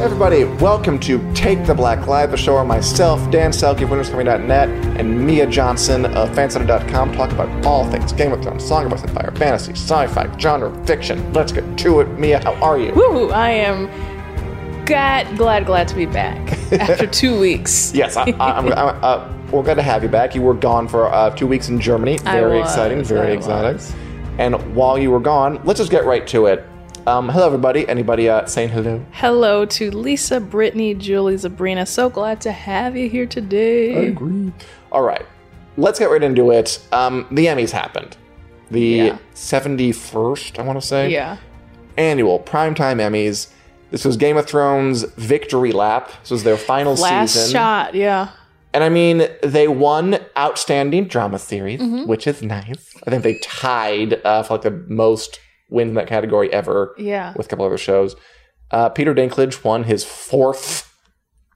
Everybody, welcome to Take the Black Live, the show where myself, Dan Selcke of and Mia Johnson of FanSided.com talk about all things Game of Thrones, Song of Ice and Fire, fantasy, sci-fi, genre, fiction. Let's get to it. Mia, how are you? Woo! I am glad, glad, glad to be back after two weeks. yes, I, I, I'm, I'm, uh, we're glad to have you back. You were gone for uh, two weeks in Germany. Very was, exciting, very I exciting. was. And while you were gone, let's just get right to it. Um, hello, everybody. Anybody uh, saying hello? Hello to Lisa, Brittany, Julie, Sabrina. So glad to have you here today. I agree. All right, let's get right into it. Um, the Emmys happened. The Yeah. 71st, I want to say, Yeah. annual primetime Emmys. This was Game of Thrones victory lap. This was their final Last season. shot. Yeah. And I mean, they won Outstanding Drama Series, Mm-hmm. which is nice. I think they tied uh, for like the most wins in that category ever Yeah. with a couple other shows. Uh, Peter Dinklage won his fourth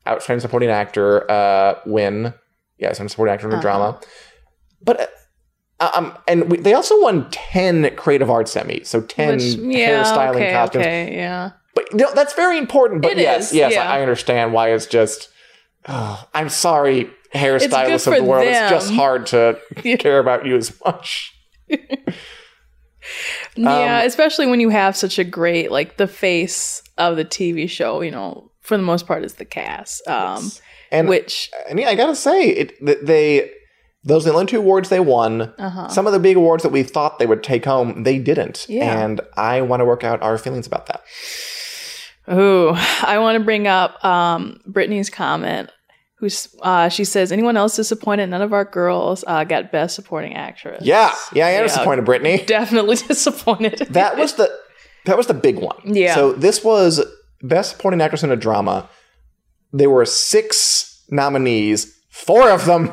Outstanding Supporting Actor uh, win. Yeah, Outstanding Supporting Actor in a Uh-huh. drama. But uh, um, and we, they also won ten Creative Arts Emmys, so ten Which, yeah. hairstyling okay. costumes. Okay. Yeah. But you know, that's very important. But It yes, is, yes, yeah. I, I understand why it's just. oh, I'm sorry, hairstylists of the world. It's just hard to care about you as much. Yeah. Um, Especially when you have such a great like the face of the TV show. You know, for the most part, is the cast. Um, And which I mean, I gotta say, it th- they those are the only two awards they won. uh-huh. Some of the big awards that we thought they would take home, they didn't. Yeah. And I want to work out our feelings about that. Ooh, I want to bring up um, Brittany's comment. Who's uh, she says anyone else disappointed? None of our girls uh, got best supporting actress. Yeah, yeah, I am Yeah. disappointed, Brittany. definitely disappointed. That was the that was the big one. Yeah. So this was best supporting actress in a drama. There were six nominees. Four of them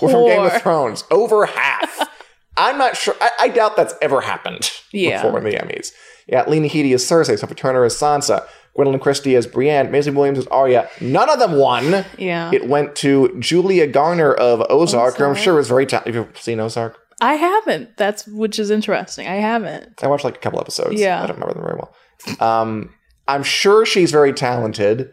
were from Game of Thrones. Over half. I'm not sure. I, I doubt that's ever happened Yeah. before in the Emmys. Yeah, Lena Headey as Cersei, Sophie Turner is Sansa, Gwendoline Christie as Brienne, Maisie Williams as Arya. None of them won. yeah, It went to Julia Garner of Ozark, who I'm sure is very talented. Have you seen Ozark? I haven't. That's which is interesting. I haven't. I watched like a couple episodes. Yeah. I don't remember them very well. Um, I'm sure she's very talented.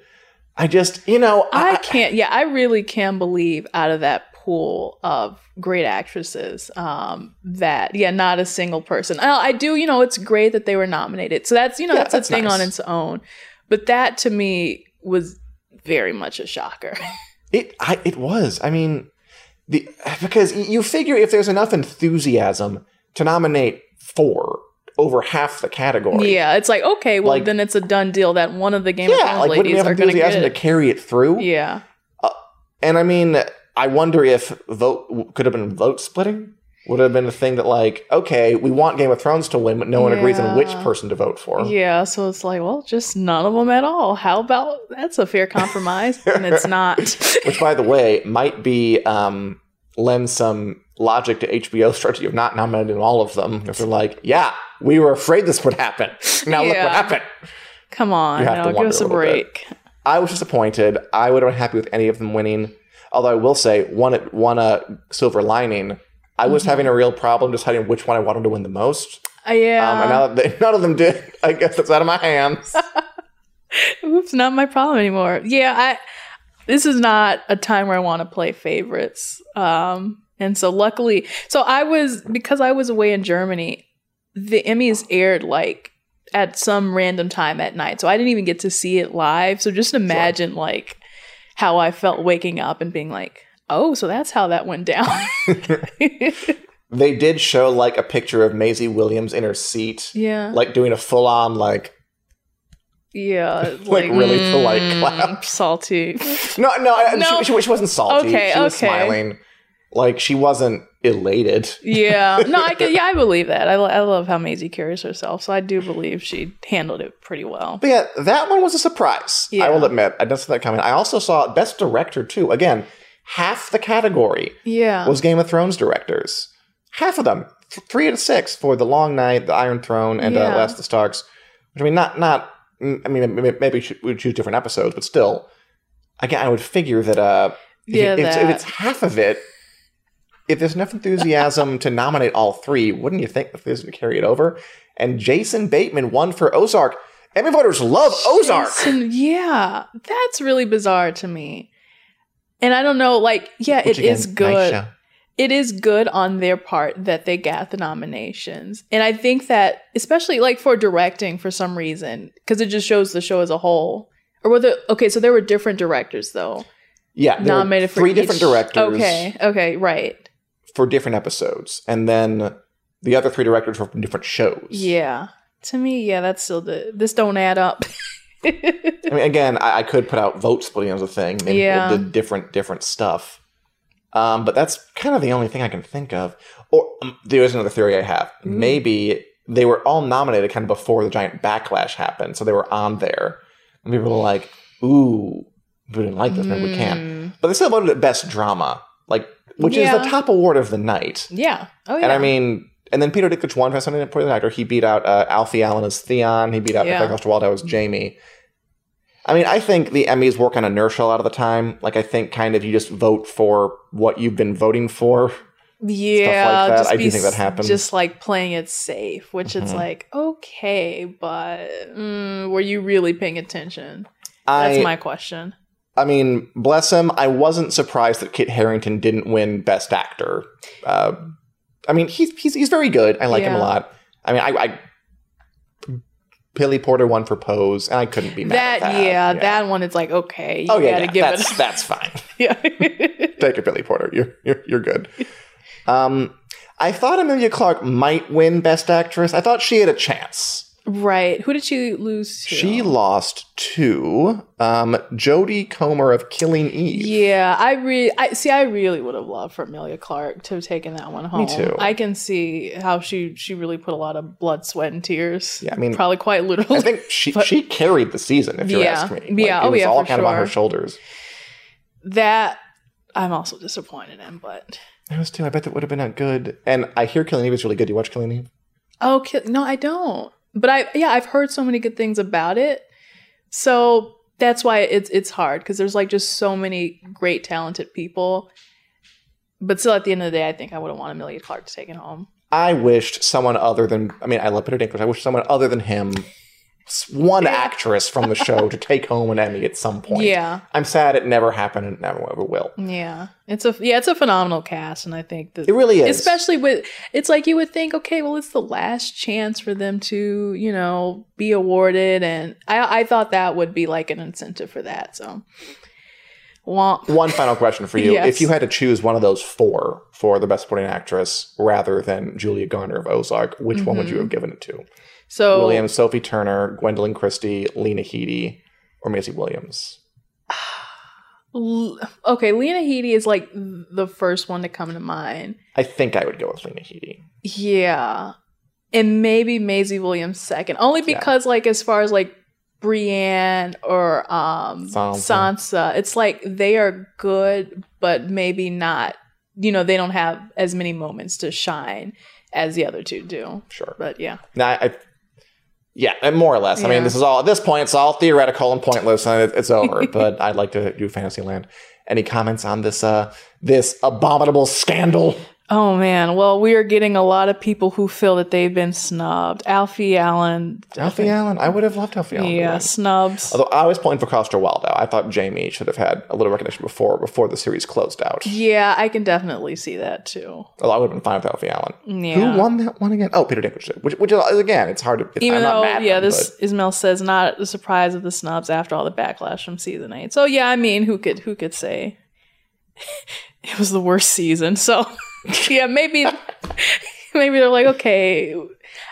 I just, you know, I I, can't. Yeah, I really can believe out of that pool of great actresses um, that yeah, not a single person. I, I do. You know, it's great that they were nominated. So that's you know Yeah, that's, that's a thing on its own. But that to me was very much a shocker. it, I, it was. I mean, the because you figure if there's enough enthusiasm to nominate four over half the category. Yeah, it's like okay, well Like- then it's a done deal that one of the Game of Thrones like ladies have are going to to carry it through? Yeah, And I mean, I wonder if vote could have been vote splitting. Would have been a thing that like, okay, we want Game of Thrones to win, but no one agrees on which person to vote for. yeah. So it's like, well, just none of them at all. How about that's a fair compromise? and it's not. which by the way might be um lend some logic to hbo's strategy of not nominating all of them if they're like yeah we were afraid this would happen now look what happened Come on, You have you to know, give us a little bit. break. i was disappointed i would have been happy with any of them winning although i will say one one uh, silver lining i was Mhm. having a real problem deciding which one i wanted to win the most Uh, yeah. um, and now that they, none of them did i guess that's out of my hands Oops, not my problem anymore. Yeah, I. This is not a time where I want to play favorites. Um, And so luckily, so I was because I was away in Germany, the Emmys aired like at some random time at night. So I didn't even get to see it live. So just imagine like how I felt waking up and being like, "Oh, so that's how that went down." They did show like a picture of Maisie Williams in her seat, yeah. like doing a full on like yeah, like really polite mm, clap. salty. No, no, No. She, she, she wasn't salty. Okay, she was okay. smiling. Like she wasn't elated. yeah, no, I can, yeah, I believe that. I, I love how Maisie carries herself, so I do believe she handled it pretty well. But yeah, that one was a surprise. I will admit. I didn't see that coming. I also saw Best Director too. Again, half the category Yeah, was Game of Thrones directors. Half of them, th- three out of six for The Long Night, The Iron Throne, and uh, Last of the Starks. Which I mean, not not. mm, I mean, maybe we should- we would choose different episodes, but still, again, I would figure that uh, if, Yeah, if, if it's half of it, if there's enough enthusiasm to nominate all three, wouldn't you think that this would carry it over? And Jason Bateman won for Ozark. Emmy voters love Ozark. Jason- yeah, that's really bizarre to me. And I don't know, like, yeah, Which it is again, nice good. show. it is good on their part that they got the nominations. And I think that, especially like for directing for some reason, because it just shows the show as a whole. Or whether, okay, so there were different directors though, Yeah, there were nominated for three each- different directors Okay, okay, right. For different episodes, and then the other three directors were from different shows. Yeah. To me, yeah, that's still the, this don't add up. I mean, again, I, I could put out vote splitting as a thing. Maybe Yeah. did different different stuff. Um, but that's kind of the only thing I can think of. Or um, there is another theory I have. Maybe they were all nominated kind of before the giant backlash happened, so they were on there, and people were like, "Ooh, we didn't like this, maybe we can." But they still voted at best drama, like which is the top award of the night. yeah. Oh, yeah. And I mean, and then Peter Dinklage won for something important actor. He beat out uh, Alfie Allen as Theon. He beat out Yeah. Nicholas Waldo as Jaime. I mean, I think the Emmys work on inertia a lot of the time. Like, I think kind of you just vote for what you've been voting for. yeah, that. just I do think that happens. Just like playing it safe, which it's Mhm. like okay, but mm, were you really paying attention? I, That's my question. I mean, bless him. I wasn't surprised that Kit Harington didn't win Best Actor. Uh, I mean, he's he's he's very good. I like him a lot. I mean, I. I Billy Porter won for Pose, and I couldn't be mad That, at that. yeah, that one. It's like okay, you Oh yeah, yeah, give that's it. that's fine. yeah. Take it, Billy Porter. You're you're, you're good. Um, I thought Emilia Clarke might win Best Actress. I thought she had a chance. Right. Who did she lose to? She lost to um, Jodie Comer of Killing Eve. Yeah, I really, I see. I really would have loved for Emilia Clarke to have taken that one home. Me too. I can see how she she really put a lot of blood, sweat, and tears. Yeah, I mean, probably quite literally. I think she But- she carried the season. If you Yeah. ask me, Yeah, it oh was yeah, all for kind of on her shoulders. that I'm also disappointed in, but I was too. I bet that would have been a good. And I hear Killing Eve is really good. You watch Killing Eve? oh ki- no, I don't. But I yeah, I've heard so many good things about it. So that's why it's it's hard because there's like just so many great talented people. But still, at the end of the day, I think I would have wanted Emilia Clarke to take it home. I wished someone other than. I mean, I love Peter Dinklage. I wish someone other than him, one actress from the show, to take home an Emmy at some point. Yeah, I'm sad it never happened and never ever will. yeah, it's a yeah, it's a phenomenal cast, and I think that It really is. especially with it's like you would think okay well it's the last chance for them to you know be awarded and i i thought that would be like an incentive for that so womp One final question for you: Yes. If you had to choose one of those four for the Best Supporting Actress rather than Julia Garner of Ozark, which one would you have mm-hmm. given it to? so Williams, Sophie Turner, Gwendoline Christie, Lena Headey, or Maisie Williams? Okay lena headey is like the first one to come to mind I think I would go with Lena Headey. yeah and maybe Maisie Williams second only Yeah. because like as far as like Brienne or um Sansa. Sansa it's like they are good but maybe not you know they don't have as many moments to shine as the other two do Sure. but yeah No, I, I- yeah, more or less. I mean, this is all at this point. It's all theoretical and pointless, and it, it's over. but I'd like to do Fantasyland. Any comments on this? Uh, this abominable scandal? Oh man, well, we are getting a lot of people who feel that they've been snubbed. Alfie Allen, Alfie Allen. I would have loved Alfie Allen. yeah, snubs. Although I was pulling for Coster-Waldau. I thought Jaime should have had a little recognition before before the series closed out. Yeah, I can definitely see that too. Although I would have been fine with Alfie Allen. Yeah. Who won that one again? Oh, Peter Dinklage did. Which, which is, again, it's hard to. It's, Even I'm though, yeah, him, this but- Ismail says not a surprise of the snubs after all the backlash from season eight. So yeah, I mean, who could who could say it was the worst season? So yeah, maybe maybe they're like, okay,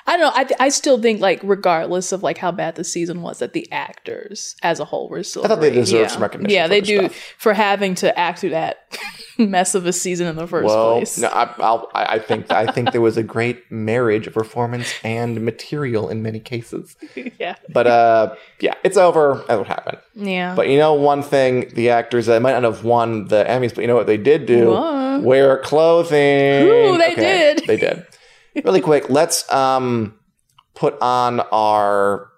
I don't know. I th- I still think like regardless of like how bad the season was, that the actors as a whole were still. I thought they great. deserved yeah. some recognition Yeah, they do stuff. for having to act through that mess of a season in the first well, place. no, I, I'll, I I think I think there was a great marriage of performance and material in many cases. yeah, But uh, yeah, it's over. That's what happened. yeah. But you know, one thing the actors they might not have won the Emmys, but you know what they did do? What? Wear clothing. Ooh, they did. They did. Really quick, let's um put on our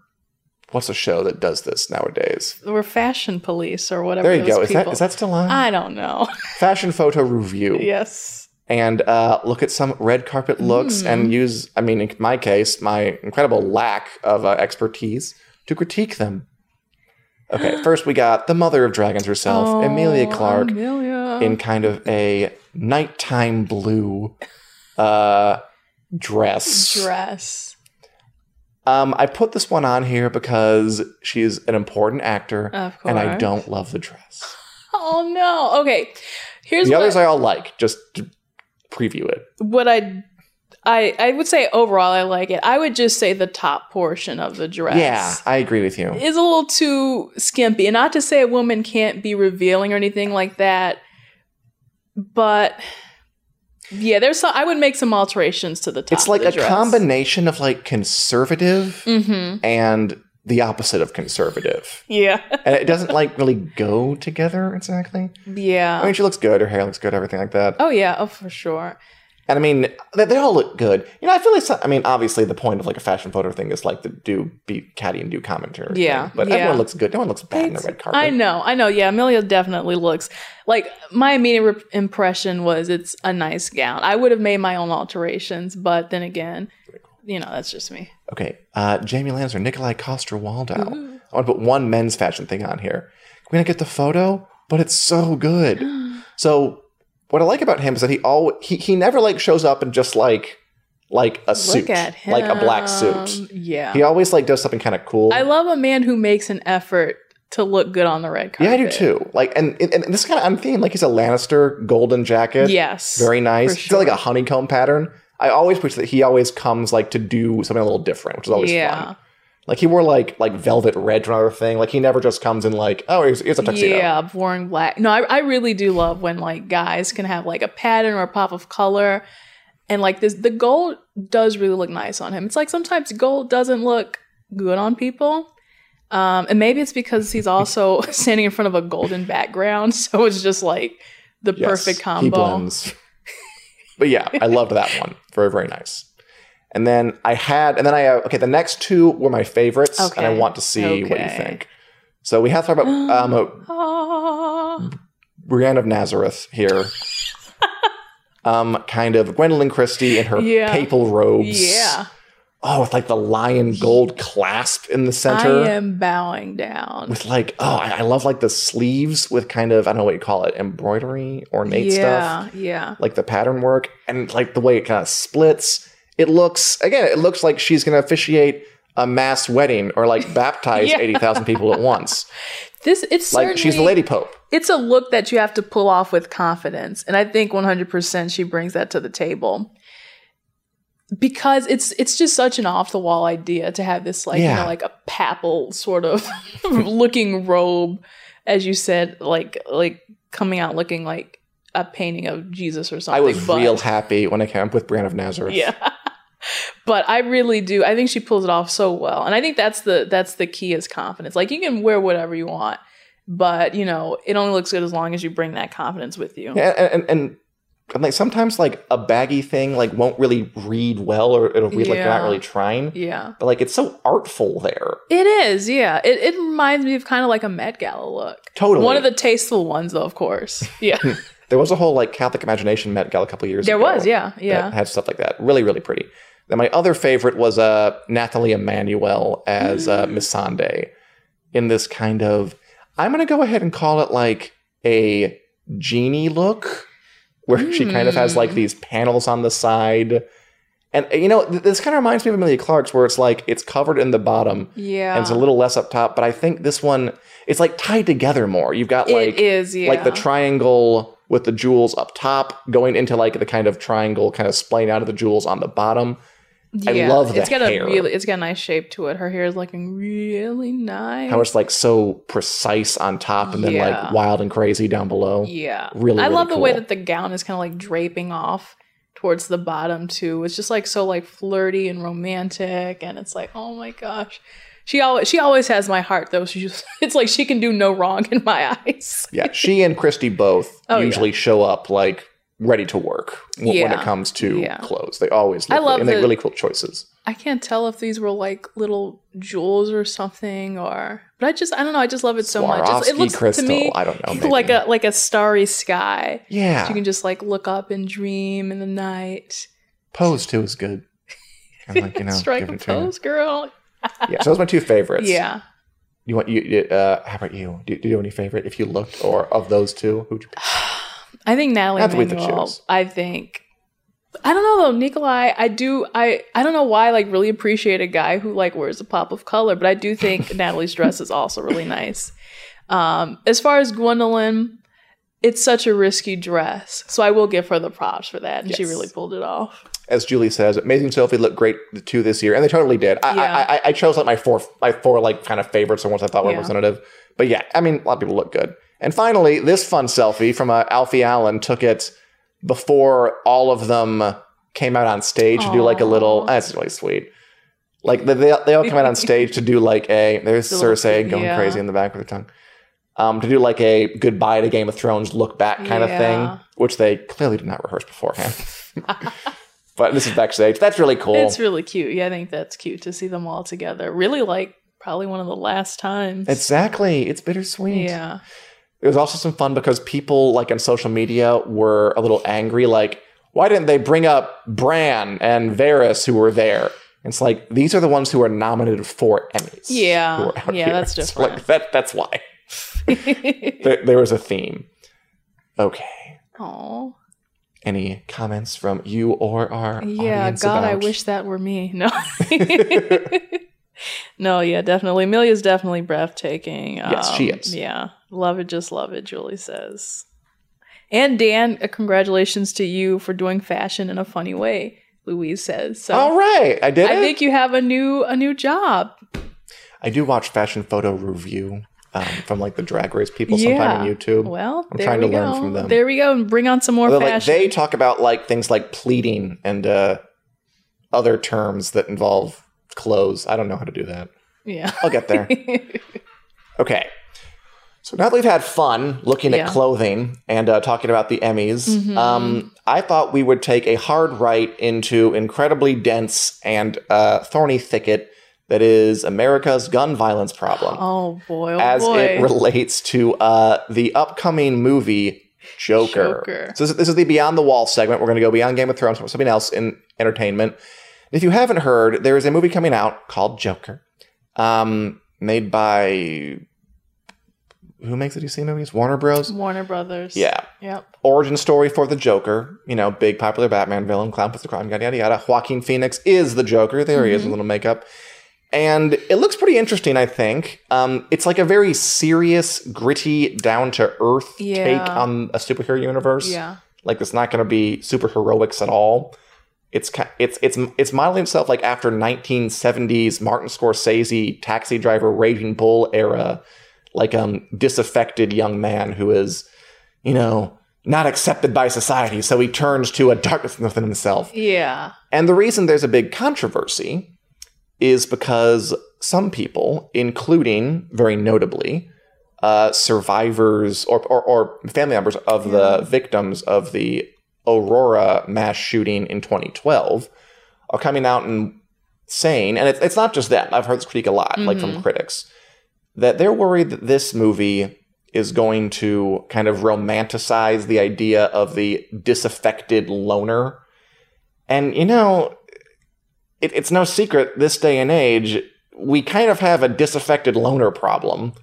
what's a show that does this nowadays? We're fashion police or whatever. There you go. Is that is that still on? I don't know. Fashion photo review. yes. And uh, look at some red carpet looks Hmm. and use, I mean, in my case, my incredible lack of uh, expertise to critique them. Okay, first we got the mother of dragons herself, Emilia Oh, Clarke, Amelia. in kind of a nighttime blue uh, dress. dress. Um, I put this one on here because she's an important actor, Of and I don't love the dress. Oh no. Okay. Here's The what, others I all like. Just to preview it. what I I I would say overall I like it. I would just say the top portion of the dress. Yeah, I agree with you. is a little too skimpy. And not to say a woman can't be revealing or anything like that, but yeah, there's some. I would make some alterations to the top. It's like a dress. combination of like conservative Mm-hmm. and the opposite of conservative. Yeah, And it doesn't like really go together exactly. yeah. I mean, she looks good, her hair looks good, everything like that. oh yeah, oh for sure. And I mean, they, they all look good. You know, I feel like, some, I mean, obviously the point of like a fashion photo thing is like to do, be catty and do commentary. Yeah, thing. But yeah. everyone looks good. No one looks bad in the red carpet. I know, I know. Yeah, Emilia definitely looks like my immediate re- impression was it's a nice gown. I would have made my own alterations, but then again, you know, that's just me. Okay, uh, Jaime Lannister, Nikolai Coster Waldau. I want to put one men's fashion thing on here. Can we not get the photo? But it's so good. so what I like about him is that he all he, he never like shows up in just like like a suit, Look at him. like a black suit. Yeah. He always like does something kind of cool. I love a man who makes an effort to look good on the red carpet. yeah, I do too. Like, and, and, and this kind of on theme. Like he's a Lannister golden jacket. Yes. very nice. for It's like a honeycomb pattern. I always appreciate that he always comes like to do something a little different, which is always Yeah. fun. Like he wore like like velvet red or thing. Like he never just comes in like oh here's, here's a tuxedo. Yeah, boring black. No, I, I really do love when like guys can have like a pattern or a pop of color, and like this, the gold does really look nice on him. It's like sometimes gold doesn't look good on people, um, and maybe it's because he's also standing in front of a golden background, so it's just like the Yes, perfect He combo. blends. but yeah, I loved that one. Very very nice. And then I had and then I uh, okay the next two were my favorites and I want to see what you think. So we have to talk about um. Brienne of Nazareth here. um, kind of Gwendoline Christie in her Yeah. papal robes. yeah, Oh, with like the lion gold clasp in the center. I am bowing down. with like oh I, I love like the sleeves with kind of I don't know what you call it embroidery ornate stuff. yeah, stuff yeah. like the pattern work and like the way it kind of splits it looks again it looks like she's going to officiate a mass wedding or like baptize Yeah. 80,000 people at once. This it's like she's the lady pope. It's a look that you have to pull off with confidence and i think 100% she brings that to the table. Because it's it's just such an off the wall idea to have this like you know like a papal sort of looking robe as you said like like coming out looking like a painting of jesus or something I was but- real happy when I came up with Brienne of Nazareth. Yeah but i really do i think she pulls it off so well and i think that's the that's the key is confidence like you can wear whatever you want but you know it only looks good as long as you bring that confidence with you Yeah, and, and, and and, like sometimes like a baggy thing like won't really read well or it'll read like you're not really trying yeah but like it's so artful there It is, yeah. It, it reminds me of kind of like a Met Gala look. Totally. One of the tasteful ones, though, of course. Yeah. There was a whole like Catholic Imagination Met Gala a couple years There ago. There was, yeah, yeah. That had stuff like that. Really, really pretty. Then my other favorite was uh, Nathalie Emmanuel as uh, Missandei in this kind of. I'm going to go ahead and call it like a genie look, where she kind of has like Hmm. these panels on the side. And you know, th- this kind of reminds me of Emilia Clarke's, where it's like it's covered in the bottom Yeah. and it's a little less up top. But I think this one, it's like tied together more. You've got like it is, yeah. like the triangle with the jewels up top going into like the kind of triangle kind of splaying out of the jewels on the bottom. I love the it's got hair. a really it's got a nice shape to it. Her hair is looking really nice. How it's like so precise on top and then Yeah. like wild and crazy down below. yeah. Really, I really love the way that the gown is kind of like draping off towards the bottom too. It's just like so like flirty and romantic and it's like, "Oh my gosh." She always she always has my heart though. She just it's like she can do no wrong in my eyes. Yeah, she and Christie both Oh, yeah. usually show up like ready to work w- when it comes to Yeah. clothes. They always I look love and make the- really cool choices. I can't tell if these were like little jewels or something or but I just I don't know, I just love it so much. It's- It looks crystal, to me I don't know, like a like a starry sky. Yeah, You can just like look up and dream in the night. pose too is good. And like you know, Strike a it to you. pose, girl. Yeah, so those are my two favorites. Yeah. You want you? Uh, how about you? Do, do you have any favorite? If you looked, or of those two, who'd you pick? I think Natalie Have to wait to Manuel. I think I don't know though, Nikolaj. I do. I I don't know why. I, Like really appreciate a guy who like wears a pop of color, but I do think Natalie's dress is also really nice. Um, as far as Gwendoline, it's such a risky dress, so I will give her the props for that, and she really pulled it off. As Julie says, Amazing Sophie looked great too this year, and they totally did. I, Yeah. I, I, I chose like my four, my four like kind of favorites or ones I thought were Yeah. representative. But yeah, I mean, a lot of people look good. And finally, this fun selfie from uh, Alfie Allen took it before all of them came out on stage to do like a little. That's really sweet. Like they, they, all come out on stage to do like a. There's The Cersei going yeah. crazy in the back with her tongue. Um, to do like a goodbye to Game of Thrones look back kind of thing, which they clearly did not rehearse beforehand. but this is backstage. That's really cool. It's really cute. Yeah, I think that's cute to see them all together. Really, like probably one of the last times. exactly. It's bittersweet. yeah. It was also some fun because people like on social media were a little angry, like, why didn't they bring up Bran and Varys who were there? It's like these are the ones who are nominated for Emmys. Yeah. who are out Yeah, here. that's So, like, that that's why. there, there was a theme. Okay. Oh. Any comments from you or our Yeah, God, I wish that were me. No. no, yeah, definitely. Emilia's definitely breathtaking. Yes, she Um, is. Yeah. Love it, just love it, Julie says. And Dan, uh, congratulations to you for doing fashion in a funny way, Louise says. So All right, I did I it. think you have a new a new job. I do watch fashion photo review um, from like the drag race people sometime on YouTube. Well, I'm there trying we to learn from them. There we go. And bring on some more Although, like, they talk about like things like pleating and uh, other terms that involve clothes. I don't know how to do that. yeah. I'll get there. okay. So now that we've had fun looking Yeah. at clothing and uh, talking about the Emmys, Mhm. um, I thought we would take a hard right into incredibly dense and uh, thorny thicket that is America's gun violence problem Oh boy, oh as boy. it relates to uh, the upcoming movie Joker. Joker. So this, this is the Beyond the Wall segment. We're going to go beyond Game of Thrones for something else in entertainment. If you haven't heard, there is a movie coming out called Joker, um, made by who makes the DC movies? Warner Bros. Warner Brothers. Yeah. Yep. Origin story for the Joker. You know, big popular Batman villain, clown puts the crime, yada yada yada. Joaquin Phoenix is the Joker. There he is, with a little makeup. And it looks pretty interesting, I think. Um, it's like a very serious, gritty, down to earth take on a superhero universe. Yeah. Like it's not going to be super heroics at all. It's it's it's it's modeling itself like after 1970s Martin Scorsese Taxi Driver Raging Bull era, like um disaffected young man who is, you know, not accepted by society, so he turns to a darkness within himself. Yeah. And the reason there's a big controversy is because some people, including very notably uh, survivors or, or, or family members of the victims of the Aurora mass shooting in 2012, are coming out and saying, and it's, it's not just them, I've heard this critique a lot, like from critics, that they're worried that this movie is going to kind of romanticize the idea of the disaffected loner. And, you know, it, it's no secret this day and age, we kind of have a disaffected loner problem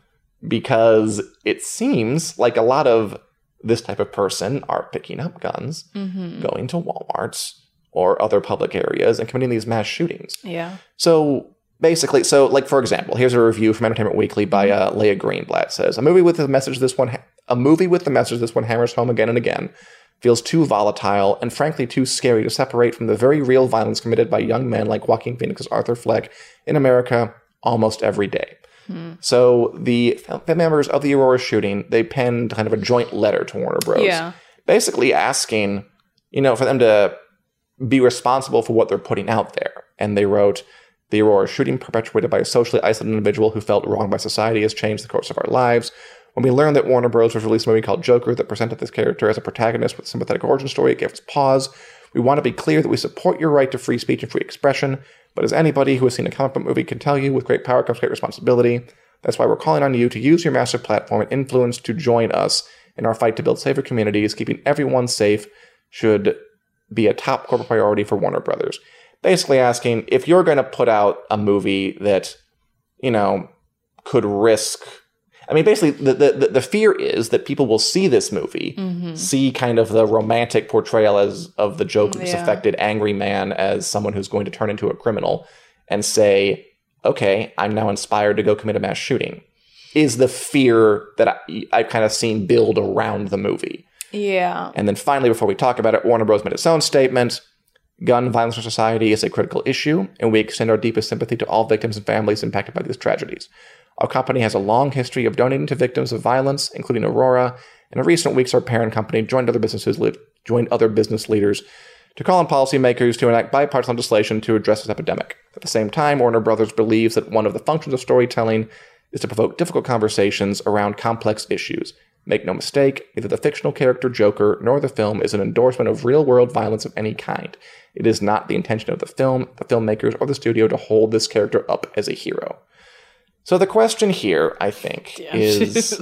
because it seems like a lot of this type of person are picking up guns, Mm-hmm. going to Walmarts or other public areas and committing these mass shootings. Yeah. So basically, so like for example, here's a review from Entertainment Weekly by uh, Leah Greenblatt says a movie with the message this one ha- a movie with the message this one hammers home again and again feels too volatile and frankly too scary to separate from the very real violence committed by young men like Joaquin Phoenix's Arthur Fleck in America almost every day. Hmm. So the family members of the Aurora shooting they penned kind of a joint letter to Warner Bros. Yeah. basically asking, you know, for them to be responsible for what they're putting out there. And they wrote, The Aurora shooting perpetuated by a socially isolated individual who felt wronged by society has changed the course of our lives. When we learned that Warner Bros. was releasing a movie called Joker that presented this character as a protagonist with a sympathetic origin story, it gave us pause. We want to be clear that we support your right to free speech and free expression, but as anybody who has seen a comic book movie can tell you, with great power comes great responsibility. That's why we're calling on you to use your massive platform and influence to join us in our fight to build safer communities. Keeping everyone safe should be a top corporate priority for Warner Brothers. Basically asking if you're going to put out a movie that, you know, could risk. I mean, basically, the, the, the fear is that people will see this movie, mm-hmm. see kind of the romantic portrayal as of the Joker, Yeah. disaffected, angry man as someone who's going to turn into a criminal, and say, okay, I'm now inspired to go commit a mass shooting. Is the fear that I, I've kind of seen build around the movie. Yeah. And then finally, before we talk about it, Warner Bros. made its own statement. Gun violence in society is a critical issue, and we extend our deepest sympathy to all victims and families impacted by these tragedies. Our company has a long history of donating to victims of violence, including Aurora. In recent weeks, our parent company joined other businesses, joined other business leaders to call on policymakers to enact bipartisan legislation to address this epidemic. At the same time, Warner Brothers believes that one of the functions of storytelling is to provoke difficult conversations around complex issues. Make no mistake, neither the fictional character Joker nor the film is an endorsement of real world violence of any kind. It is not the intention of the film, the filmmakers, or the studio to hold this character up as a hero. So the question here, I think, is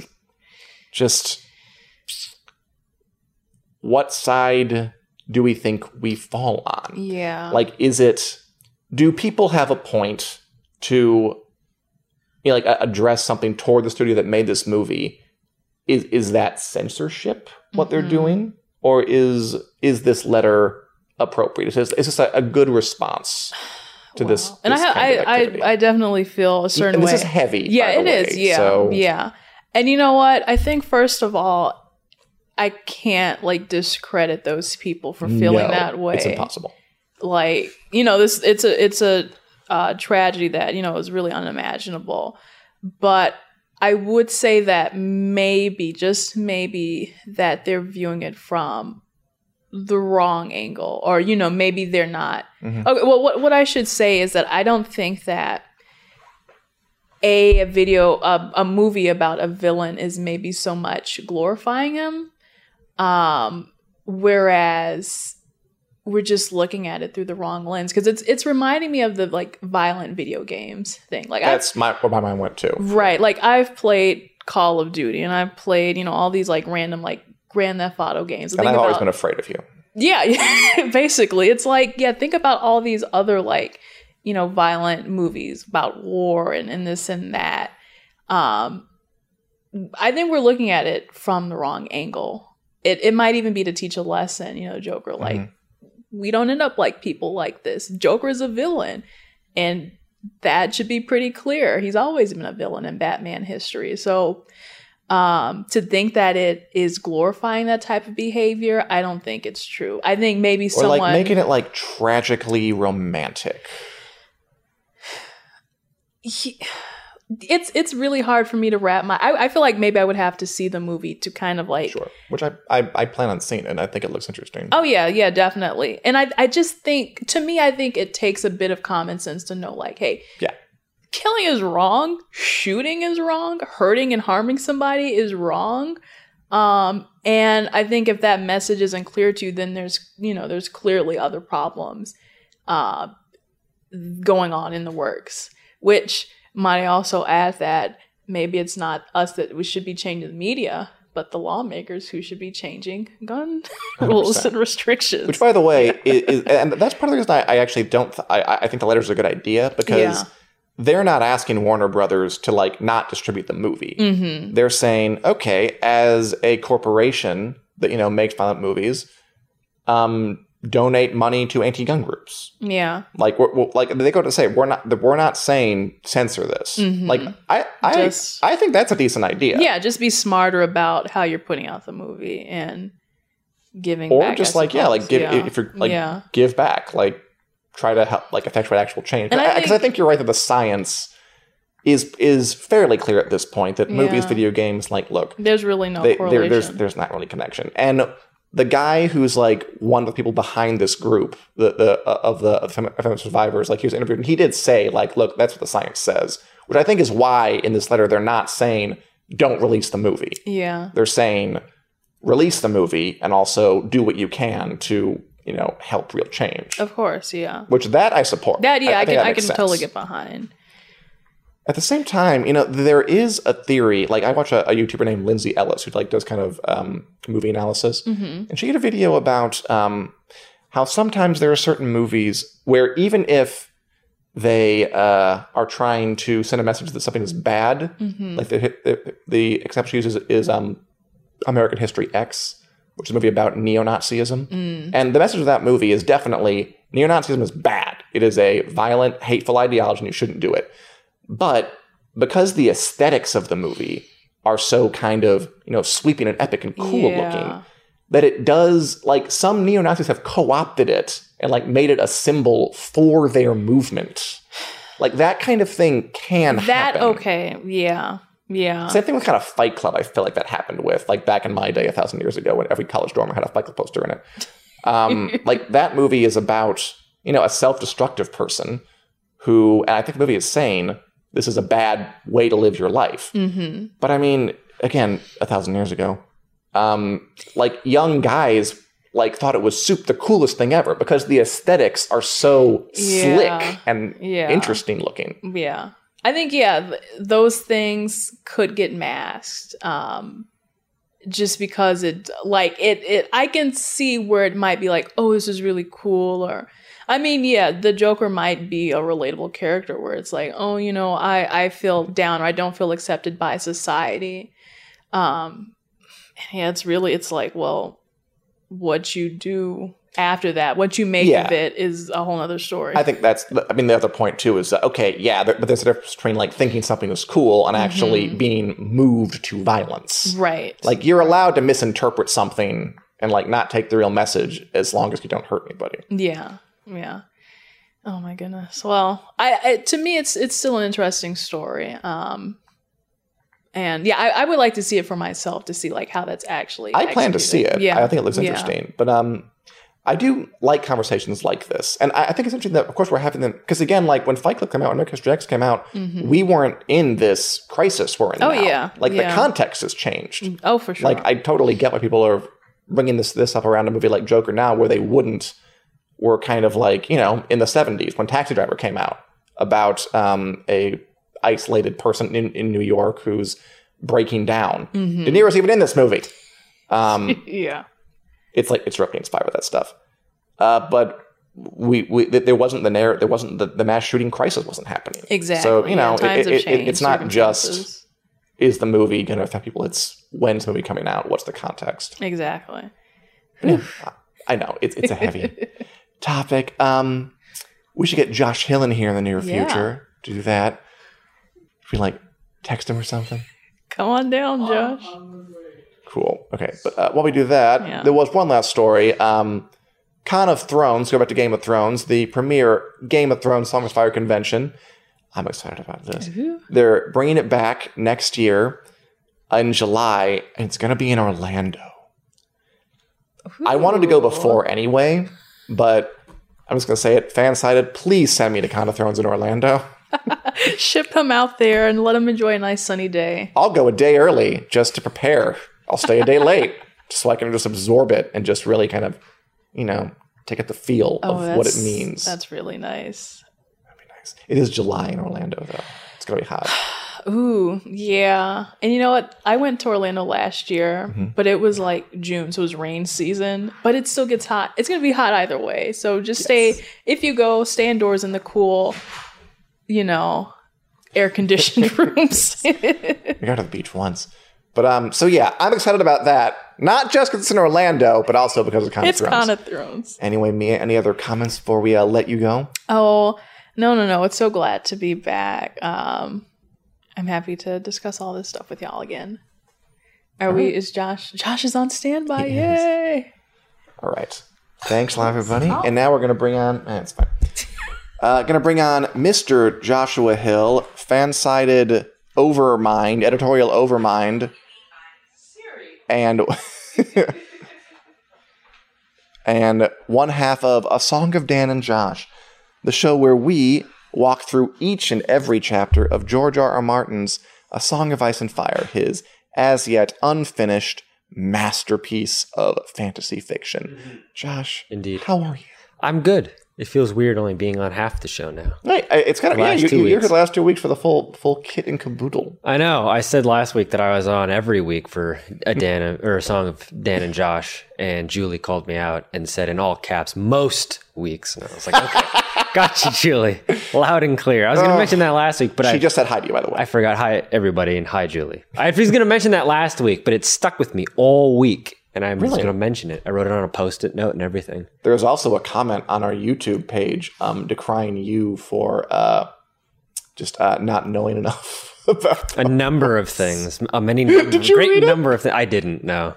just what side do we think we fall on? Yeah. Like, is it? Do people have a point to, you know, like address something toward the studio that made this movie? Is is that censorship what they're Mhm. doing, or is is this letter appropriate? Is this, is this a, a good response to this? And I, this I, activity? I I definitely feel a certain and this way. is heavy. yeah, it is. way, Yeah, So yeah. And you know what? I think first of all, I can't like discredit those people for feeling no, that way. It's impossible. Like you know, this it's a it's a uh, tragedy that you know is really unimaginable. But I would say that maybe, just maybe, that they're viewing it from the wrong angle, or you know, maybe they're not. Mhm. Okay, well, what what I should say is that I don't think that a, a video a, a movie about a villain is maybe so much glorifying him, um, whereas we're just looking at it through the wrong lens because it's it's reminding me of the like violent video games thing. Like I've That's my where my mind went to. Right. Like I've played Call of Duty and I've played, you know, all these like random like Grand Theft Auto games. And Think I've always been afraid of you. yeah, basically. It's like, yeah, think about all these other like, you know, violent movies about war and, and this and that. Um I think we're looking at it from the wrong angle. It it might even be to teach a lesson, you know, Joker, like Mhm. we don't end up like people like this. Joker is a villain. And that should be pretty clear. He's always been a villain in Batman history. So um, to think that it is glorifying that type of behavior, I don't think it's true. I think maybe Or someone like making it like tragically romantic. he- it's it's really hard for me to wrap my. I, I feel like maybe I would have to see the movie to kind of like Sure. Which I, I I plan on seeing and I think it looks interesting. Oh yeah, yeah, definitely. And I I just think to me I think it takes a bit of common sense to know like, hey, Yeah. Killing is wrong, shooting is wrong, hurting and harming somebody is wrong. Um and I think if that message isn't clear to you then there's, you know, there's clearly other problems uh going on in the works, which might also add that maybe it's not us that we should be changing the media, but the lawmakers who should be changing gun rules and restrictions. Which, by the way, is, is and that's part of the reason I, I actually don't. Th- I, I think the letter's a good idea because Yeah. They're not asking Warner Brothers to like not distribute the movie. mm-hmm. They're saying, okay, as a corporation that you know makes violent movies, um, donate money to anti-gun groups. Yeah. Like, we're, we're- like they go to say we're not we're not saying censor this. Mhm. Like, I I, Just- I think that's a decent idea. Yeah, just be smarter about how you're putting out the movie and giving or back, just like yeah, like give Yeah. if you're like yeah. give back, like try to help like effectuate actual change. And I Because I, think- think you're right that the science is is fairly clear at this point that movies, video games, like look, There's really no they, correlation. there's there's not really connection. And the guy who's like one of the people behind this group, the the uh, of the of fem- survivors, like he was interviewed and he did say like, look, that's what the science says, which I think is why in this letter they're not saying don't release the movie. yeah. They're saying release the movie and also do what you can to you know help real change. Of course, yeah. Which that I support. That yeah, I, think can I can totally get behind. At the same time, you know, there is a theory. Like I watch a, a YouTuber named Lindsay Ellis who like does kind of um, movie analysis, Mm-hmm. and she did a video about um, how sometimes there are certain movies where even if they uh, are trying to send a message that something is bad, Mm-hmm. like the, the the example she uses is um, American History X, which is a movie about neo-Nazism, Mm. and the message of that movie is definitely neo-Nazism is bad. It is a violent, hateful ideology, and you shouldn't do it. But because the aesthetics of the movie are so kind of you know sweeping and epic and cool Yeah. looking, that it does like some neo Nazis have co opted it and like made it a symbol for their movement. Like that kind of thing can That happen. That, okay, yeah, yeah. Same thing with kind of Fight Club. I feel like that happened with like back in my day, a thousand years ago, when every college dormer had a Fight Club poster in it. Um, like that movie is about you know a self-destructive person who, and I think the movie is saying this is a bad way to live your life. mm-hmm. But I mean, again, a thousand years ago, um, like young guys like thought it was soup the coolest thing ever because the aesthetics are so Yeah. slick and Yeah. interesting looking. Yeah. I think yeah, th- those things could get masked. Um just because it like it it I can see where it might be like, "Oh, this is really cool," or I mean, yeah, the Joker might be a relatable character where it's like, "Oh, you know, I I feel down or I don't feel accepted by society." Um yeah, it's really it's like, well, what you do after that, what you make Yeah. of it is a whole other story. I think that's, I mean, the other point too is okay, yeah, there, but there's a difference between like thinking something is cool and actually being moved to violence. right. Like you're allowed to misinterpret something and like not take the real message as long as you don't hurt anybody. Yeah, yeah. Oh my goodness. Well, I, I to me it's it's still an interesting story. Um, and yeah, I, I would like to see it for myself to see like how that's actually. I plan to see it. Yeah, I think it looks yeah. interesting. But um, I do like conversations like this, and I, I think it's interesting that, of course, we're having them because again, like when Fight Club came out, when History X came out, we weren't in this crisis we're in. Mm-hmm. Oh, now. yeah, like the context has changed. Oh, for sure. Like I totally get why people are bringing this this up around a movie like Joker now, where they wouldn't. Were kind of like you know in the '70s when Taxi Driver came out about um, a isolated person in, in New York who's breaking down. Mm-hmm. De Niro's even in this movie. Um, yeah, it's like it's directly inspired by with that stuff. Uh, but we, we there wasn't the narrative, there wasn't the, the mass shooting crisis wasn't happening. exactly. So you know, yeah, it, it, it, changed, it's not just is the movie going to affect people. It's when's the movie coming out? What's the context? exactly. I know it's it's a heavy topic. Um, we should get Josh Hill in here in the near Yeah. future to do that. Should we like text him or something? Come on down, Josh. Cool. Okay, but uh, while we do that, Yeah. there was one last story. Um, Con of Thrones. Go back to Game of Thrones. The premier Game of Thrones Song of Fire convention. I'm excited about this. They're bringing it back next year in July, and it's going to be in Orlando. I wanted to go before anyway, but I'm just going to say it. Fan sided. Please send me to Con of Thrones in Orlando. Ship him out there and let him enjoy a nice sunny day. I'll go a day early just to prepare. I'll stay a day late just so I can just absorb it and just really kind of, you know, take it the feel of what it Oh, means. That's really nice. That'd be nice. It is July in Orlando, though. It's going to be hot. Ooh, yeah. And you know what? I went to Orlando last year, Mm-hmm. but it was like June, so it was rain season. But it still gets hot. It's gonna be hot either way. So just stay if you go, stay indoors in the cool, you know, air conditioned rooms. We got to the beach once. But um, so yeah, I'm excited about that. Not just because it's in Orlando, but also because of Con of it's Thrones. Con of Thrones. Anyway, Mia, any other comments before we uh, let you go? Oh no, no, no! It's so glad to be back. Um, I'm happy to discuss all this stuff with y'all again. Are we? Is Josh? Josh is on standby. He is. Yay! All right. Thanks a lot, everybody. And now we're going to bring on. Eh, it's fine. Uh, going to bring on Mr. Joshua Hill, fan-sided overmind, editorial overmind, and and one half of A Song of Dan and Josh, the show where we walk through each and every chapter of George R. R. Martin's A Song of Ice and Fire, his as yet unfinished masterpiece of fantasy fiction. Mm-hmm. Josh, Indeed. how are you? I'm good. It feels weird only being on half the show now. Hey, it's kind of yeah. You, you, you're the last two weeks for the full full kit and caboodle. I know. I said last week that I was on every week for a Dan or a song of Dan and Josh, and Julie called me out and said in all caps most weeks, and I was like, okay, got you, Julie, loud and clear. I was going to mention that last week, but She I just said hi to you, by the way. I forgot. Hi everybody, and hi Julie. I was going to mention that last week, but it stuck with me all week, and I'm just going to mention it. I wrote it on a post-it note and everything. There's also a comment on our YouTube page um, decrying you for uh, just uh, not knowing enough about. a number of things, a many Did you great read it? number of things. I didn't know.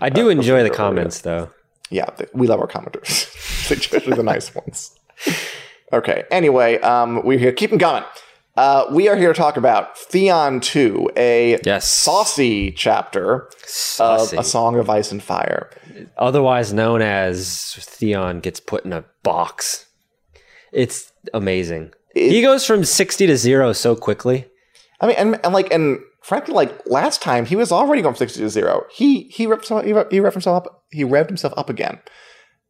I do enjoy the comments though. Yeah, th- we love our commenters, especially the nice ones. Okay. Anyway, um, we're here. Keep them coming. Uh, we are here to talk about Theon 2, a Yes. saucy chapter Saucy. of A Song of Ice and Fire. Otherwise known as Theon gets put in a box. It's amazing. he goes from 60 to 0 so quickly. I mean, and, and like, and frankly, like last time, he was already going from sixty to zero. He he himself, he, he revved himself up. He revved himself up again.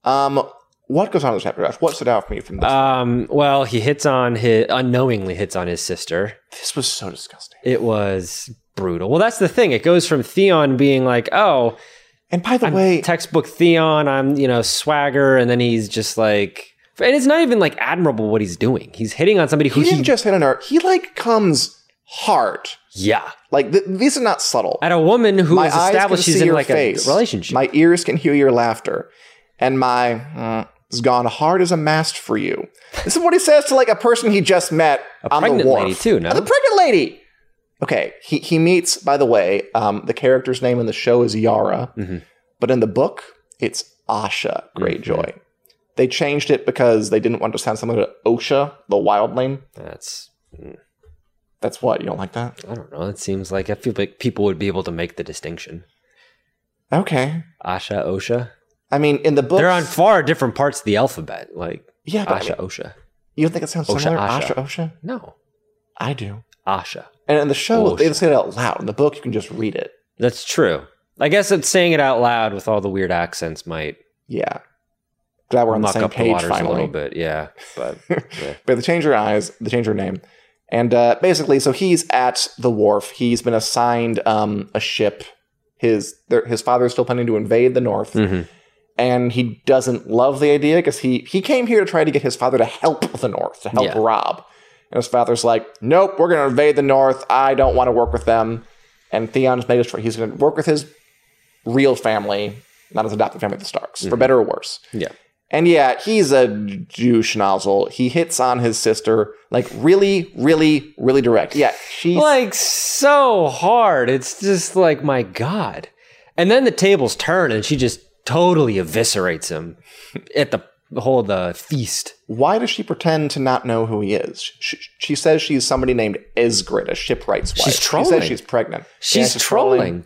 Um, what goes on in chapter? Josh? What stood out for me from this? Um, well, he hits on his unknowingly hits on his sister. this was so disgusting. It was brutal. Well, that's the thing. It goes from Theon being like, "Oh, And by the I'm way, textbook Theon, I'm, you know, swagger," and then he's just like and it's not even like admirable what he's doing. He's hitting on somebody who he he, didn't just hit on her. He like comes hard. yeah, Like th- these are not subtle. at a woman who my is established she's in like face. a relationship. My ears can hear your laughter, and my mm, has gone hard as a mast for you. This is what he says to like a person he just met A on the pregnant wharf. lady, too, no? The pregnant lady. Okay, he he meets. By the way, um, the character's name in the show is Yara, Mm-hmm. but in the book it's Asha Greyjoy. They changed it because they didn't want to sound similar to Osha, the wildling. That's That's what you don't like that. I don't know. It seems like I feel like people would be able to make the distinction. Okay, Asha, Osha. I mean in the book They're on far different parts of the alphabet. Like Yeah, but I mean- Osha. You don't think it sounds Osha, similar? Asha. Asha, Osha? No, I do. Asha. And in the show, Osha. they say it out loud. In the book, you can just read it. That's true. I guess it's saying it out loud with all the weird accents might Yeah. Glad we're on the same up the page waters a little bit. Yeah, but yeah. But they change your eyes, they change your name. And uh, basically, so he's at the wharf. He's been assigned um, a ship. His their, his father is still planning to invade the north, Mhm. And he doesn't love the idea because he he came here to try to get his father to help the north, to help Yeah. Robb. And his father's like, "Nope, we're going to invade the north. I don't want to work with them." And Theon's made us he's going to work with his real family, not his adopted family, the Starks, for mm-hmm. better or worse. yeah. And yeah, he's a Jew schnozzle. He hits on his sister like really, really, really direct. Yeah, she's like so hard. It's just like my god. And then the tables turn and she just totally eviscerates him at the whole the feast. why does she pretend to not know who he is? She, she says she's somebody named Esgred, a shipwright's wife. She's She says she's pregnant. Yeah, She's trolling.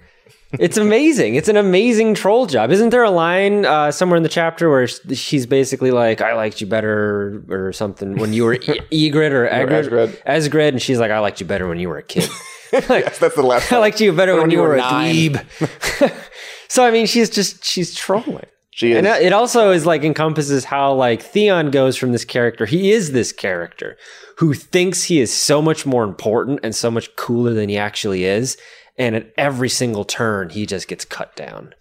it's amazing. It's an amazing troll job. Isn't there a line uh, somewhere in the chapter where she's basically like, "I liked you better" or something when you were e- Egrid or Egrid, Esgred. Esgred, and she's like, "I liked you better when you were a kid." like, Yes, that's the last. I liked you better when, you were, a nine. dweeb. So I mean, she's just she's trolling. She is. And it also is like encompasses how like Theon goes from this character. He is this character who thinks he is so much more important and so much cooler than he actually is. And at every single turn, he just gets cut down,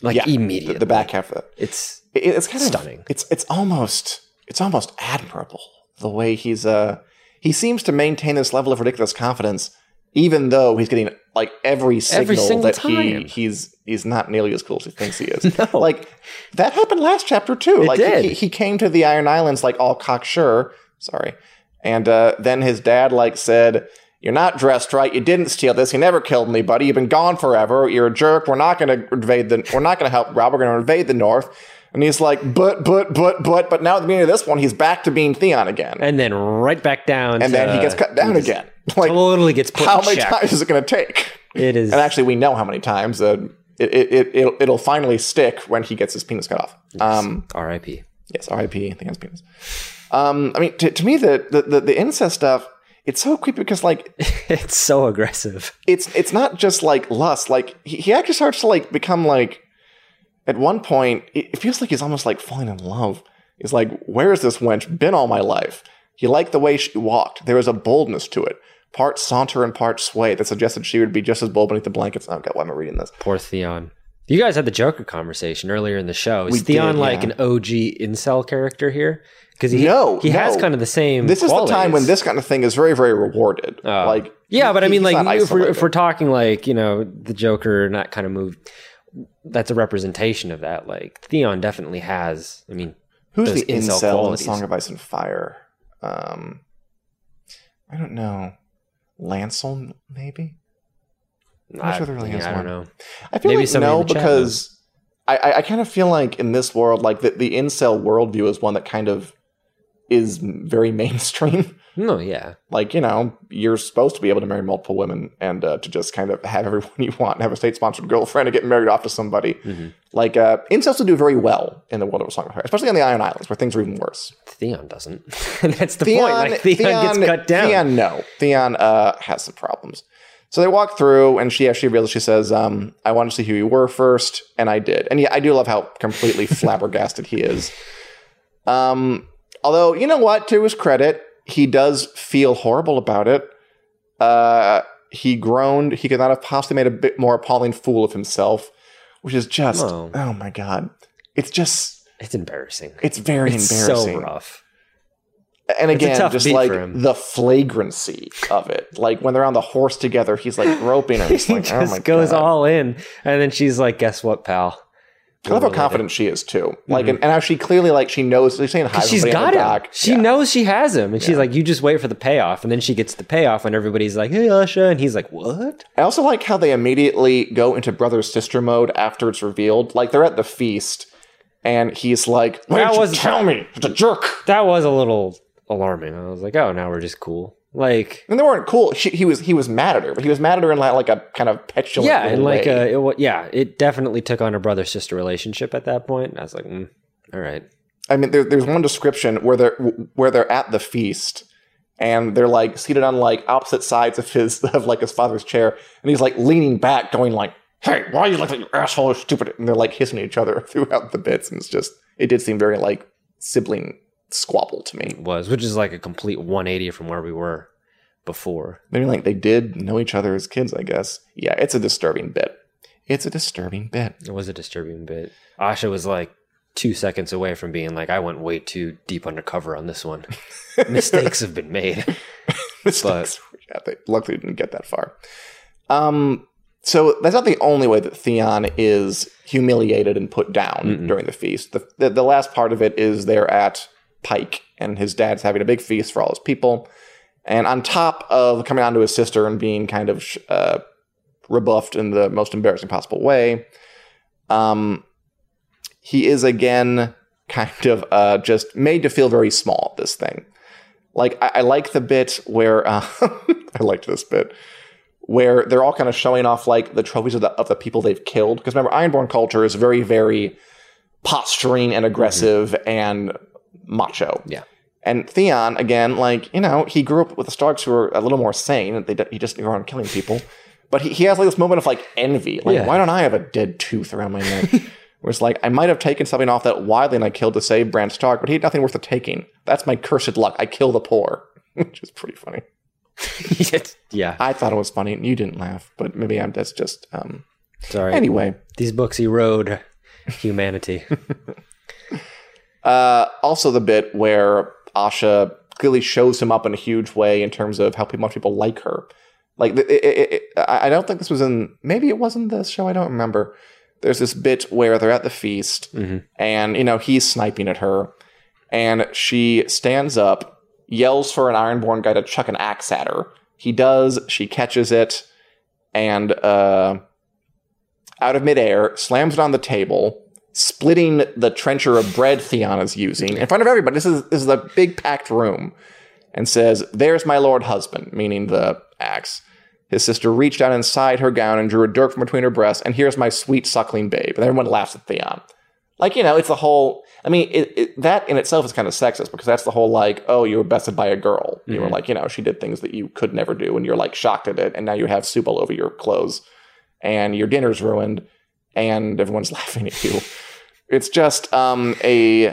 like yeah, immediately. The, the back half of it. It's It- it's kind of Stunning. of it's it's almost it's almost admirable the way he's uh he seems to maintain this level of ridiculous confidence even though he's getting like every signal Every single that time. he he's he's not nearly as cool as he thinks he is. Like that happened last chapter too. like did. He, he came to the Iron Islands like all cocksure, sorry, and uh, then his dad like said. You're not dressed right. You didn't steal this. You never killed anybody. You've been gone forever. You're a jerk. We're not going to invade the. We're not going to help Robb. We're going to invade the North. And he's like, but, but, but, but, but now at the beginning of this one, he's back to being Theon again. and then right back down, And to, then he gets cut down again. Like, totally gets put how many check. times is it going to take? It is. And actually, we know how many times. Uh, it, it, it, it'll, it'll finally stick when he gets his penis cut off. Um, R.I.P. yes, R.I.P. Theon's penis. Um, I mean, to, to me, the, the, the, the incest stuff, it's so creepy because, like, It's so aggressive. it's it's not just like lust. Like he, he actually starts to like become like at one point it, feels like he's almost like falling in love. He's like, where has this wench been all my life? He liked the way she walked. There was a boldness to it. Part saunter and part sway that suggested she would be just as bold beneath the blankets. Oh god, why am I reading this? Poor Theon. You guys had the Joker conversation earlier in the show. Is We Theon did, like yeah. an OG incel character here? Because he No, he has kind of the same. This is the time when this kind of thing is very, very rewarded. Oh. like Yeah, but I mean, like if we're, if we're talking like you know the Joker and that kind of move, that's a representation of that. Like Theon definitely has. I mean, Who's the incel, in the qualities. Song of Ice and Fire? Um, I don't know. Lancel, maybe. I'm not I, sure there really yeah, is I one. don't know. I feel Maybe like no in because I, I, I kind of feel like in this world, like the, the incel worldview is one that kind of is very mainstream. No, yeah, like you know, you're supposed to be able to marry multiple women and uh, to just kind of have everyone you want, and have a state-sponsored girlfriend, and get married off to somebody. Mm-hmm. Like uh, incels do very well in the world of a Song of Fire, especially on the Iron Islands where things are even worse. Theon doesn't. that's the point. Like Theon, gets cut down. Theon, no. Theon uh, has some problems. So they walk through, and she actually realizes, she says, um, I wanted to see who you were first, and I did. And yeah, I do love how completely flabbergasted he is. Um, although, you know what? To his credit, he does feel horrible about it. Uh, he groaned. He could not have possibly made a bit more appalling fool of himself, which is just, No. oh my God. It's just, It's embarrassing. it's very It's embarrassing so rough. and again, just like the flagrancy of it, like when they're on the horse together, he's like groping her. It's He just oh goes god! all in, and then she's like, "Guess what, pal?" I love how confident she is too. Like, and, and how she clearly like she knows. She's saying hi. Mm-hmm. She's got him. dock. She Yeah. knows she has him, and she's like, "You just wait for the payoff." And then she gets the payoff, and everybody's like, "Hey, Usha," and he's like, "What?" I also like how they immediately go into brother sister mode after it's revealed. Like they're at the feast, and he's like, "Why was- you tell me? It's a jerk." That was a little alarming. I was like, "Oh, now we're just cool." Like, And they weren't cool. She, he was he was mad at her, but he was mad at her in like, like a kind of petulant. yeah, and like, way. uh, it, yeah, it definitely took on a brother sister relationship at that point. And I was like, mm, "All right." I mean, there, there's one description where they're where they're at the feast, and they're like seated on like opposite sides of his of like his father's chair, and he's like leaning back, going like, "Hey, why are you like that, you asshole, stupid?" And they're like hissing at each other throughout the bits, and it's just it did seem very like sibling squabble to me. was, which is like a complete 180 from where we were before. Maybe like they did know each other as kids, I guess. Yeah, it's a disturbing bit. It's a disturbing bit. It was a disturbing bit. Asha was like two seconds away from being like, I went way too deep undercover on this one. Mistakes have been made. Mistakes. yeah, they luckily didn't get that far. Um, so that's not the only way that Theon is humiliated and put down during the feast. The, the the last part of it is they're at Pike, and his dad's having a big feast for all his people. And on top of coming on to his sister and being kind of uh, rebuffed in the most embarrassing possible way, um, he is again kind of uh, just made to feel very small. at This thing, like I, I like the bit where uh, I liked this bit where they're all kind of showing off like the trophies of the of the people they've killed. Because remember, Ironborn culture is very very posturing and aggressive and macho. Yeah. And Theon, again, like, you know, he grew up with the Starks who were a little more sane. They, d- he just grew around killing people. But he, he has like this moment of like envy. Like, Yeah. why don't I have a dead tooth around my neck? Where it's like, I might have taken something off that and I killed to save Bran Stark, but he had nothing worth the taking. That's my cursed luck. I kill the poor. Which is pretty funny. yeah. I thought it was funny and you didn't laugh, but maybe I'm that's just um Sorry. anyway. These books erode humanity. Uh also the bit where Asha clearly shows him up in a huge way in terms of how much people like her. Like it, it, it, I don't think this was in maybe it wasn't this show, I don't remember. There's this bit where they're at the feast and you know he's sniping at her and she stands up, yells for an Ironborn guy to chuck an axe at her. He does, she catches it, and uh, out of midair, slams it on the table, splitting the trencher of bread Theon is using in front of everybody. This is this is a big packed room, and says, "There's my lord husband," meaning the axe. His sister reached out inside her gown and drew a dirk from between her breasts, and here's my sweet suckling babe. And everyone laughs at Theon. Like, you know, it's the whole. I mean, it, it, that in itself is kind of sexist because that's the whole, like, oh, you were bested by a girl. You were mm-hmm. like, you know, she did things that you could never do, and you're like shocked at it, and now you have soup all over your clothes, and your dinner's ruined, and everyone's laughing at you. It's just um, a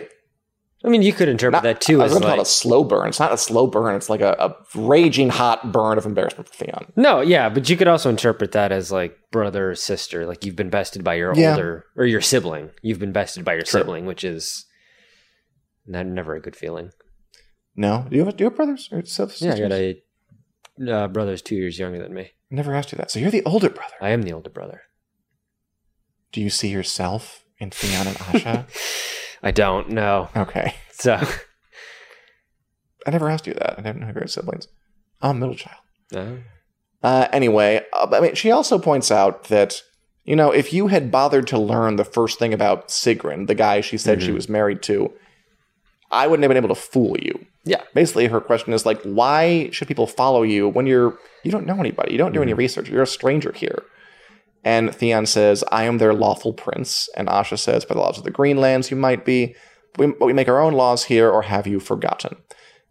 I mean, you could interpret not, that too I was as going to call it like a slow burn. It's not a slow burn. It's like a, a raging hot burn of embarrassment for Theon. no, yeah, but you could also interpret that as like brother or sister, like you've been bested by your Yeah. older or your sibling. You've been bested by your True. sibling, which is not, never a good feeling. No, do you have do you have brothers or sisters? Yeah, I got a uh, brother's two years younger than me. Never asked you that. So you're the older brother. I am the older brother. Do you see yourself in Theon and Asha? I don't know. okay, So, I never asked you that. I didn't know you had siblings. I'm a middle child. uh, Uh, anyway, uh, I mean, she also points out that you know if you had bothered to learn the first thing about Sigrin, the guy she said she was married to, I wouldn't have been able to fool you. yeah, Basically, her question is like, why should people follow you when you're you don't know anybody, you don't do any research, you're a stranger here. And Theon says, I am their lawful prince. And Asha says, by the laws of the Greenlands, you might be, but we, but we make our own laws here, or have you forgotten?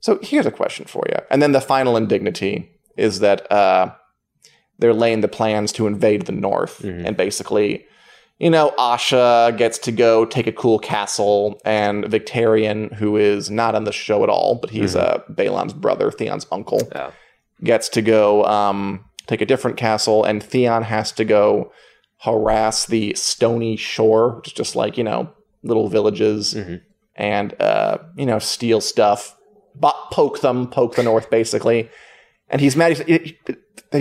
So here's a question for you. And then the final indignity is that uh, they're laying the plans to invade the north. And basically, you know, Asha gets to go take a cool castle, and Victarion, who is not on the show at all, but he's uh, Balon's brother, Theon's uncle, Yeah. gets to go um, take a different castle, and Theon has to go harass the Stony Shore, which is just like, you know, little villages, and, uh, you know, steal stuff, poke them, poke the north, basically. And he's mad that he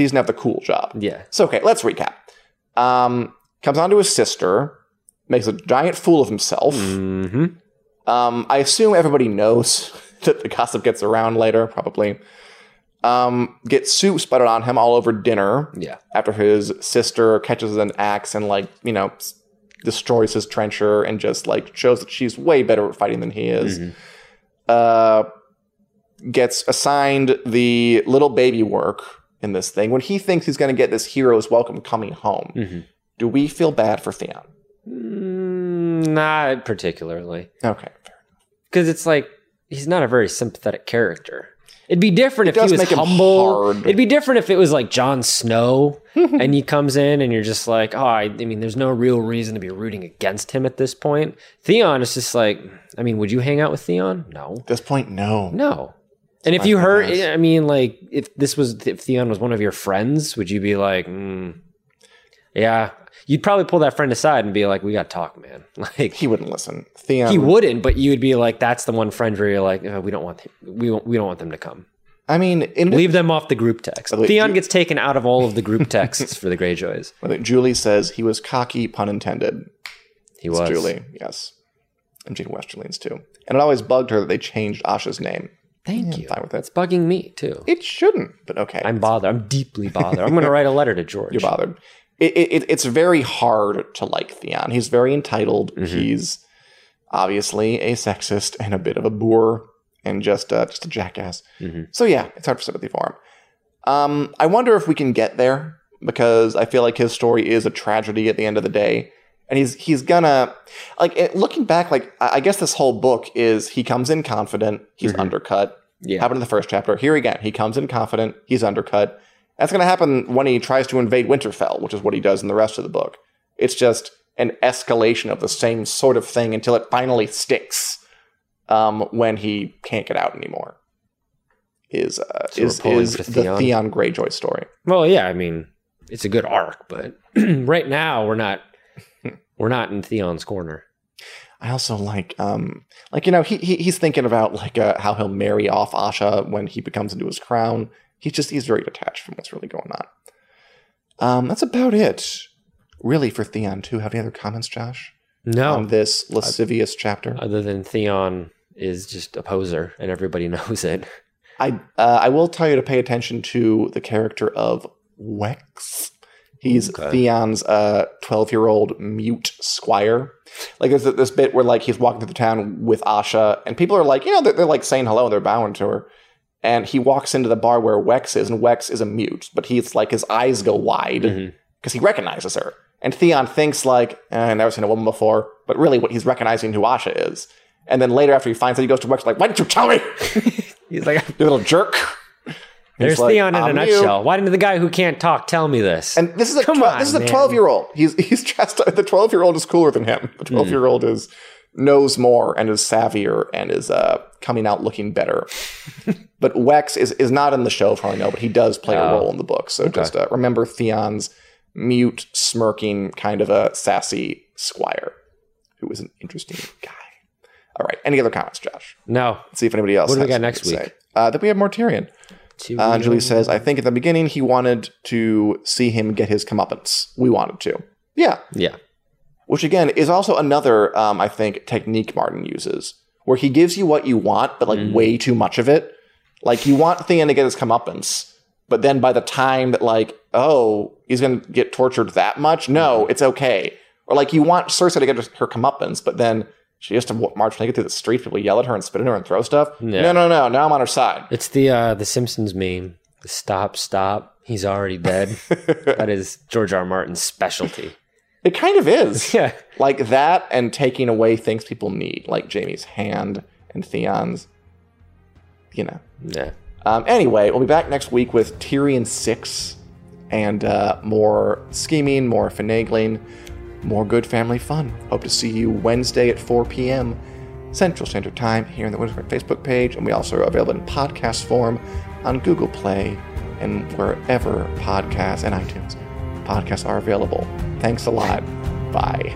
doesn't have the cool job. yeah. So okay, let's recap. Um, comes on to his sister, makes a giant fool of himself. hmm Um, I assume everybody knows that the gossip gets around later, probably. Um, gets soup sputtered on him all over dinner Yeah. after his sister catches an axe and like you know s- destroys his trencher and just like shows that she's way better at fighting than he is. Uh, gets assigned the little baby work in this thing when he thinks he's going to get this hero's welcome coming home. Do we feel bad for Theon? Mm, not particularly. Okay, because it's like he's not a very sympathetic character. It'd be different if he was humble. It'd be different if it was like Jon Snow and he comes in and you're just like, oh, I, I mean, there's no real reason to be rooting against him at this point. Theon is just like, I mean, would you hang out with Theon? No, At this point, no. no. And if you heard, goodness. I mean, like, if this was if Theon was one of your friends, would you be like, mm, yeah? You'd probably pull that friend aside and be like, "We got to talk, man." Like, He wouldn't listen. Theon. he wouldn't, but you would be like, "That's the one friend where you're like, "Uh, we don't want we don't, we don't want them to come. I mean, in Leave them off the group text." way, Theon gets taken out of all of the group texts for the Greyjoys. Julie says he was cocky, pun intended. He It's was Julie, yes. And Jane Westerling's too. And it always bugged her that they changed Asha's name. Thank I'm you. fine with it. It's bugging me too. It shouldn't, but okay. I'm bothered. I'm deeply bothered. I'm going to write a letter to George. You're bothered. It, it, it- it's very hard to like Theon. He's very entitled. Mm-hmm. He's obviously a sexist and a bit of a boor and just uh, just a jackass. Mm-hmm. So yeah, it's hard for sympathy for him. Um, I wonder if we can get there because I feel like his story is a tragedy at the end of the day, and he's he's gonna like it, looking back. Like I I guess this whole book is he comes in confident, he's undercut. Mm-hmm. Yeah. happened in the first chapter. Here again, he comes in confident, he's undercut. That's going to happen when he tries to invade Winterfell, which is what he does in the rest of the book. It's just an escalation of the same sort of thing until it finally sticks um, when he can't get out anymore. Is uh, So is is the Theon? Theon Greyjoy story? Well, yeah, I mean, it's a good arc, but right now we're not we're not in Theon's corner. I also like, um, like you know, he, he he's thinking about like uh, how he'll marry off Asha when he becomes into his crown. He's just he's very detached from what's really going on. Um, that's about it, really, for Theon too. Have any other comments, Josh, No, on this lascivious chapter? other than Theon is just a poser and everybody knows it. I uh, I will tell you to pay attention to the character of Wex. He's Okay. Theon's uh twelve year old mute squire. Like there's this bit where like he's walking through the town with Asha, and people are like, you know, they're, they're like saying hello and they're bowing to her. And he walks into the bar where Wex is, and Wex is a mute, but he's like his eyes go wide because he recognizes her. And Theon thinks like, eh, I've never seen a woman before, but really what he's recognizing who Asha is. And then later after he finds out, he goes to Wex like, why didn't you tell me? He's like, You little jerk. "There's like, Theon in a nutshell. you." Why didn't the guy who can't talk tell me this?" And this is a Come twe- on, this is a twelve year old. He's he's dressed. The twelve year old is cooler than him. The twelve year old is knows more and is savvier and is uh, coming out looking better. but Wex is is not in the show for all I know, but he does play a Oh. role in the book. So just uh, remember Theon's mute, smirking, kind of a sassy squire, who is an interesting guy. All right. Any other comments, Josh? no, Let's see if anybody else. What do we got next week? say. Uh, then we have more Tyrion. Uh, Julie says, I think at the beginning he wanted to see him get his comeuppance. We wanted to. Yeah. yeah, Which again is also another, um, I think, technique Martin uses, where he gives you what you want, but like Mm. way too much of it. Like you want Theon to get his comeuppance, but then by the time that like, oh, he's gonna get tortured that much, Mm-hmm. no, it's okay. Or like you want Cersei to get her comeuppance, but then she has to march naked through the streets, people yell at her and spit at her and throw stuff. Yeah. No, no, no. Now I'm on her side. it's the uh, the Simpsons meme. Stop, stop. He's already dead. that is George R. R. Martin's specialty. It kind of is. Yeah, like that and taking away things people need, like Jaime's hand and Theon's. You know. yeah. Um, anyway, we'll be back next week with Tyrion 6 and uh, more scheming, more finagling, more good family fun. Hope to see you Wednesday at 4 p.m. Central Standard Time here on the Winter's Facebook page, and we also are available in podcast form on Google Play and wherever podcasts and iTunes podcasts are available. Thanks a lot. Bye.